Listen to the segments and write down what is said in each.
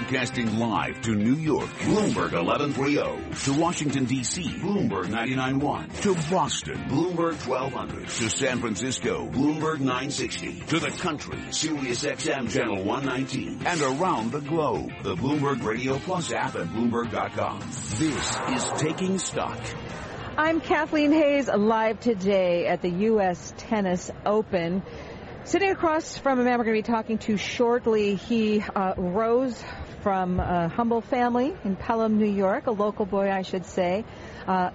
Broadcasting live to New York, Bloomberg 1130. To Washington, D.C., Bloomberg 99.1. To Boston, Bloomberg 1200. To San Francisco, Bloomberg 960. To the country, Sirius XM Channel 119. And around the globe, the Bloomberg Radio Plus app at Bloomberg.com. This is Taking Stock. I'm Kathleen Hays, live today at the U.S. Tennis Open. Sitting across from a man we're going to be talking to shortly, he uh, rose from a humble family in Pelham, New York, a local boy, I should say. Uh,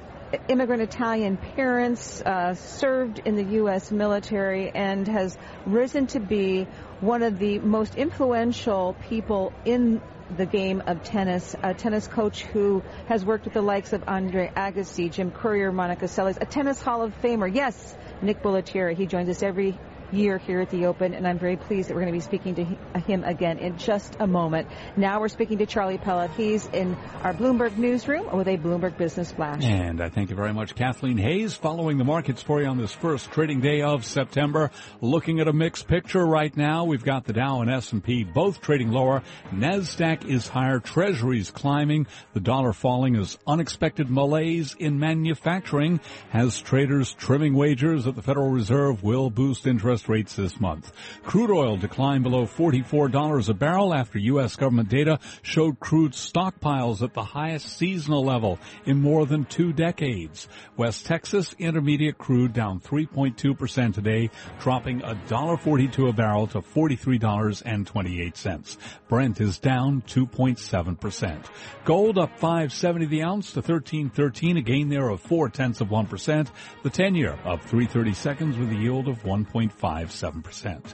immigrant Italian parents, uh, served in the U.S. military, and has risen to be one of the most influential people in the game of tennis, a tennis coach who has worked with the likes of Andre Agassi, Jim Courier, Monica Seles, a tennis Hall of Famer. Yes, Nick Bollettieri. He joins us every year here at the Open, and I'm very pleased that we're going to be speaking to uh, him again in just a moment. Now we're speaking to Charlie Pellet. He's in our Bloomberg newsroom with a Bloomberg Business Flash. And I thank you very much, Kathleen Hays, following the markets for you on this first trading day of September. Looking at a mixed picture right now, we've got the Dow and S&P both trading lower. Nasdaq is higher, Treasuries climbing, the dollar falling as unexpected malaise in manufacturing has traders trimming wagers that the Federal Reserve will boost interest interest rates this month. Crude oil declined below $44 a barrel after U.S. government data showed crude stockpiles at the highest seasonal level in more than two decades. West Texas intermediate crude down 3.2% today, dropping $1.42 a barrel to $43.28. Brent is down 2.7%. Gold up 570 the ounce to 1313, a gain there of four tenths of 1%. The 10 year up 330 seconds with a yield of 1.5 0.57%.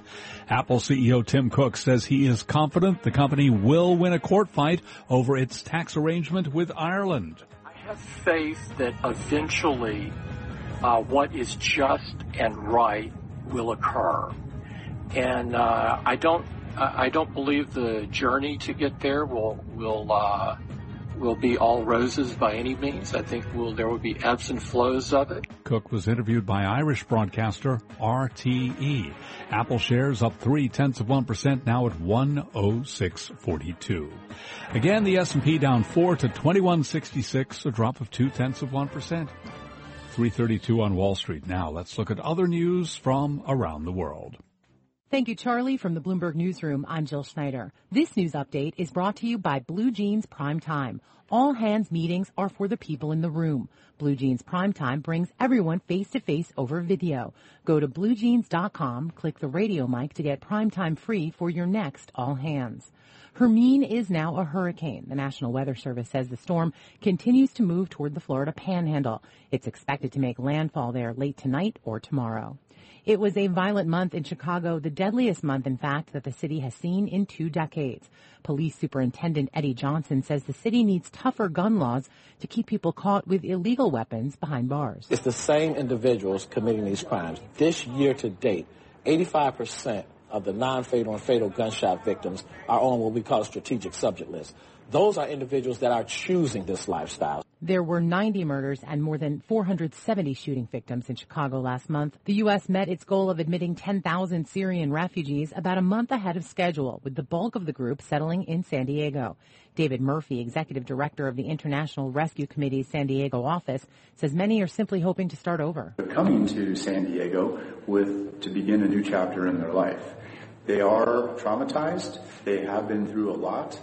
Apple CEO Tim Cook says he is confident the company will win a court fight over its tax arrangement with Ireland. I have faith that eventually uh, what is just and right will occur. And uh, I don't I don't believe the journey to get there will will uh, will be all roses by any means. I think will there will be ebbs and flows of it. Cook was interviewed by Irish broadcaster RTE. Apple shares up three tenths of one percent, now at one oh six forty two. Again, the S and P down four to twenty one sixty six, a drop of two tenths of one percent. 332 on Wall Street. Now let's look at other news from around the world. Thank you, Charlie. From the Bloomberg Newsroom, I'm Jill Schneider. This news update is brought to you by Blue Jeans Prime Time. All hands meetings are for the people in the room. Blue Jeans Prime Time brings everyone face to face over video. Go to bluejeans.com, click the radio mic to get Prime Time free for your next all hands. Hermine is now a hurricane. The National Weather Service says the storm continues to move toward the Florida panhandle. It's expected to make landfall there late tonight or tomorrow. It was a violent month in Chicago, the deadliest month, in fact, that the city has seen in two decades. Police Superintendent Eddie Johnson says the city needs tougher gun laws to keep people caught with illegal weapons behind bars. It's the same individuals committing these crimes. This year to date, 85% of the non-fatal and fatal gunshot victims are on what we call a strategic subject list. Those are individuals that are choosing this lifestyle. There were 90 murders and more than 470 shooting victims in Chicago last month. The U.S. met its goal of admitting 10,000 Syrian refugees about a month ahead of schedule, with the bulk of the group settling in San Diego. David Murphy, executive director of the International Rescue Committee's San Diego office, says many are simply hoping to start over. They're coming to San Diego with to begin a new chapter in their life. They are traumatized. They have been through a lot.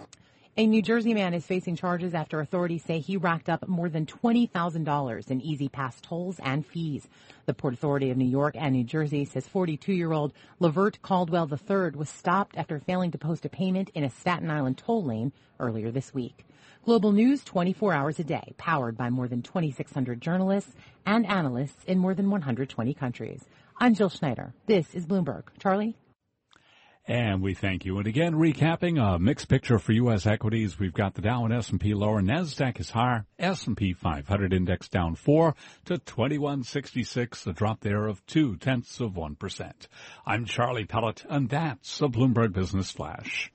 A New Jersey man is facing charges after authorities say he racked up more than $20,000 in E-ZPass tolls and fees. The Port Authority of New York and New Jersey says 42-year-old Lavert Caldwell III was stopped after failing to post a payment in a Staten Island toll lane earlier this week. Global news 24 hours a day, powered by more than 2,600 journalists and analysts in more than 120 countries. I'm Jill Schneider. This is Bloomberg. Charlie? And we thank you. And again, recapping a mixed picture for U.S. equities. We've got the Dow and S&P lower. Nasdaq is higher. S&P 500 index down four to 2166, a drop there of two tenths of one percent. I'm Charlie Pellet, and that's the Bloomberg Business Flash.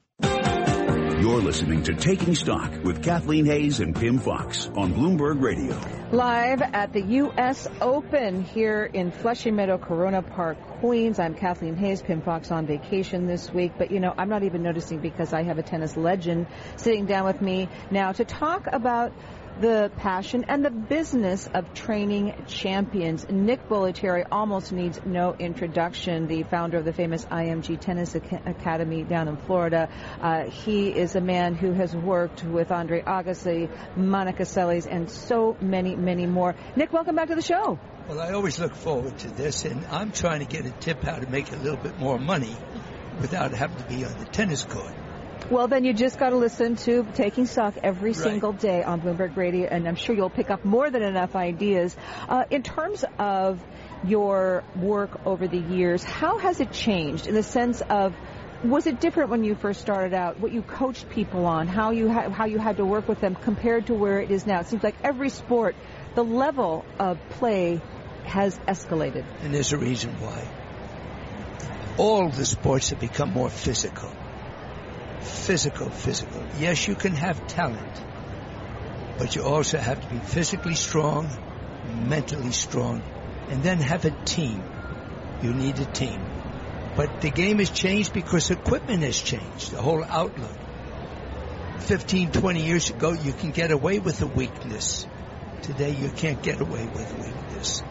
You're listening to Taking Stock with Kathleen Hays and Pimm Fox on Bloomberg Radio. Live at the U.S. Open here in Flushing Meadow, Corona Park, Queens. I'm Kathleen Hays, Pimm Fox on vacation this week, but you know, I'm not even noticing because I have a tennis legend sitting down with me now to talk about the passion and the business of training champions. Nick Bollettieri almost needs no introduction, the founder of the famous IMG Tennis Academy down in Florida. Uh, he is a man who has worked with Andre Agassi, Monica Seles, and so many, many more. Nick, welcome back to the show. Well, I always look forward to this, and I'm trying to get a tip how to make a little bit more money without having to be on the tennis court. Well, then you just got to listen to Taking Stock every right. single day on Bloomberg Radio, and I'm sure you'll pick up more than enough ideas. Uh, in terms of your work over the years, how has it changed in the sense of was it different when you first started out? What you coached people on, how you ha- how you had to work with them compared to where it is now? It seems like every sport, the level of play has escalated. And there's a reason why. All the sports have become more physical physical, physical. Yes, you can have talent, but you also have to be physically strong, mentally strong, and then have a team. You need a team. But the game has changed because equipment has changed, the whole outlook. 15, 20 years ago, you can get away with a weakness. Today, you can't get away with weakness.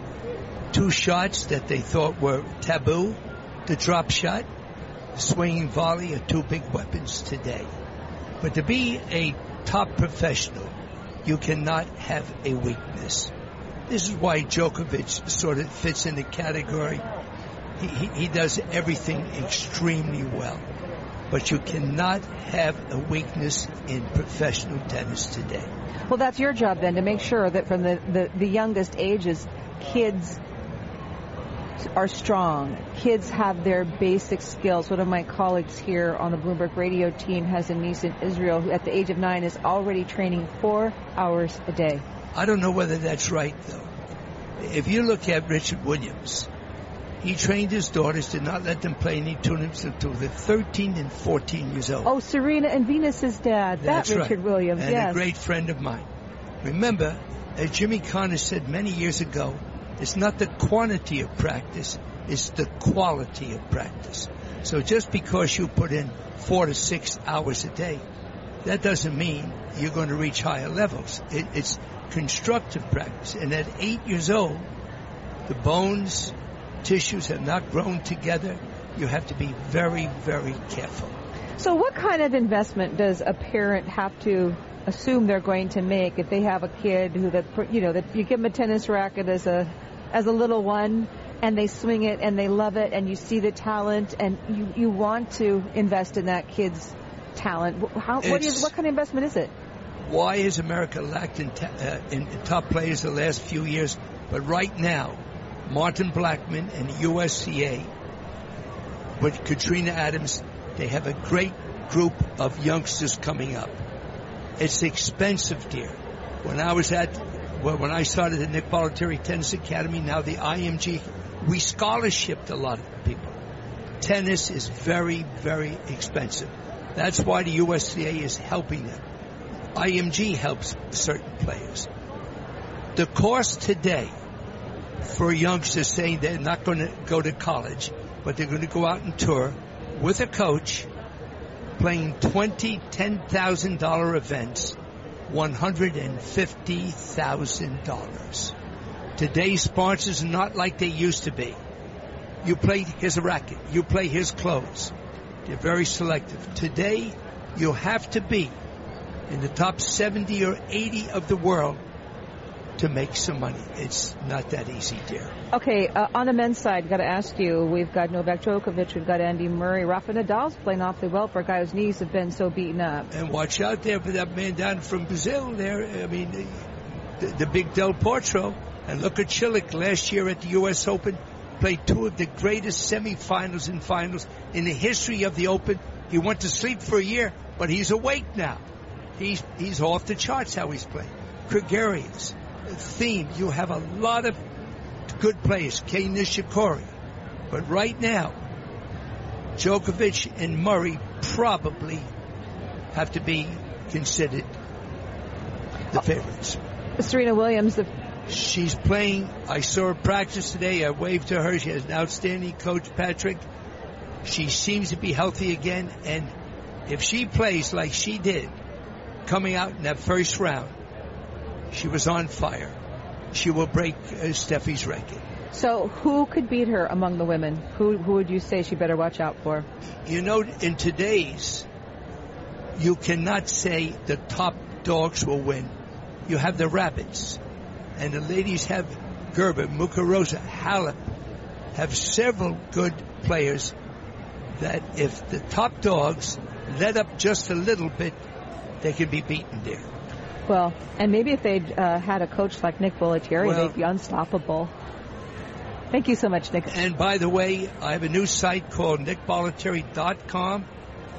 Two shots that they thought were taboo, the drop shot, swinging volley are two big weapons today. But to be a top professional, you cannot have a weakness. This is why Djokovic sort of fits in the category. He, he, he does everything extremely well. But you cannot have a weakness in professional tennis today. Well, that's your job then to make sure that from the, the, the youngest ages, kids are strong. Kids have their basic skills. One of my colleagues here on the Bloomberg radio team has a niece in Israel who at the age of nine is already training four hours a day. I don't know whether that's right though. If you look at Richard Williams, he trained his daughters to not let them play any tournaments until they're 13 and 14 years old. Oh, Serena and Venus's dad. That's that Richard right. Williams, and yes. a great friend of mine. Remember, as Jimmy Connors said many years ago, it's not the quantity of practice, it's the quality of practice. So just because you put in four to six hours a day, that doesn't mean you're going to reach higher levels. It, it's constructive practice. And at eight years old, the bones, tissues have not grown together. You have to be very, very careful. So what kind of investment does a parent have to assume they're going to make if they have a kid who that you know that you give them a tennis racket as a as a little one and they swing it and they love it and you see the talent and you, you want to invest in that kid's talent. How, what, is, what kind of investment is it? Why is America lacked in, ta- uh, in, top players the last few years? But right now, Martin Blackman and USTA with Katrina Adams, they have a great group of youngsters coming up. It's expensive, dear. When I was at well, when I started the Nick Bollettieri Tennis Academy, now the IMG, we scholarshiped a lot of people. Tennis is very, very expensive. That's why the USTA is helping them. IMG helps certain players. The cost today for youngsters saying they're not going to go to college, but they're going to go out and tour with a coach, playing twenty, ten thousand dollar events $150,000. Today's sponsors are not like they used to be. You play his racket. You play his clothes. They're very selective. Today, you have to be in the top 70 or 80 of the world to make some money. It's not that easy, dear. Okay, uh, on the men's side, got to ask you, we've got Novak Djokovic, we've got Andy Murray, Rafa Nadal's playing awfully well for a guy whose knees have been so beaten up. And watch out there for that man down from Brazil there. I mean, the, the big Del Potro. And look at Cilic last year at the U.S. Open, played two of the greatest semifinals and finals in the history of the Open. He went to sleep for a year, but he's awake now. He's, he's off the charts how he's playing. Gregarious, theme. You have a lot of good players, Kei Nishikori. But right now, Djokovic and Murray probably have to be considered the favorites. Serena Williams, the She's playing. I saw her practice today. I waved to her. She has an outstanding coach, Patrick. She seems to be healthy again. And if she plays like she did coming out in that first round, she was on fire. She will break uh, Steffi's record. So who could beat her among the women? Who, who would you say she better watch out for? You know, in today's, you cannot say the top dogs will win. You have the rabbits and the ladies have Kerber, Muguruza, Halep, have several good players that if the top dogs let up just a little bit, they can be beaten there. Well, and maybe if they'd uh, had a coach like Nick Bollettieri, well, they'd be unstoppable. Thank you so much, Nick. And by the way, I have a new site called nickbollettieri.com.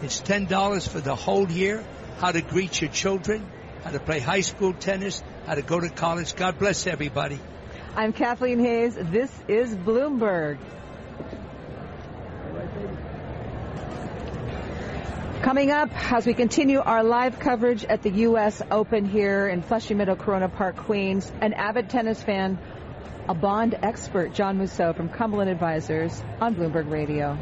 It's $10 for the whole year. How to greet your children, how to play high school tennis, how to go to college. God bless everybody. I'm Kathleen Hays. This is Bloomberg. Coming up, as we continue our live coverage at the U.S. Open here in Flushing Meadow, Corona Park, Queens, an avid tennis fan, a bond expert, John Mousseau from Cumberland Advisors on Bloomberg Radio.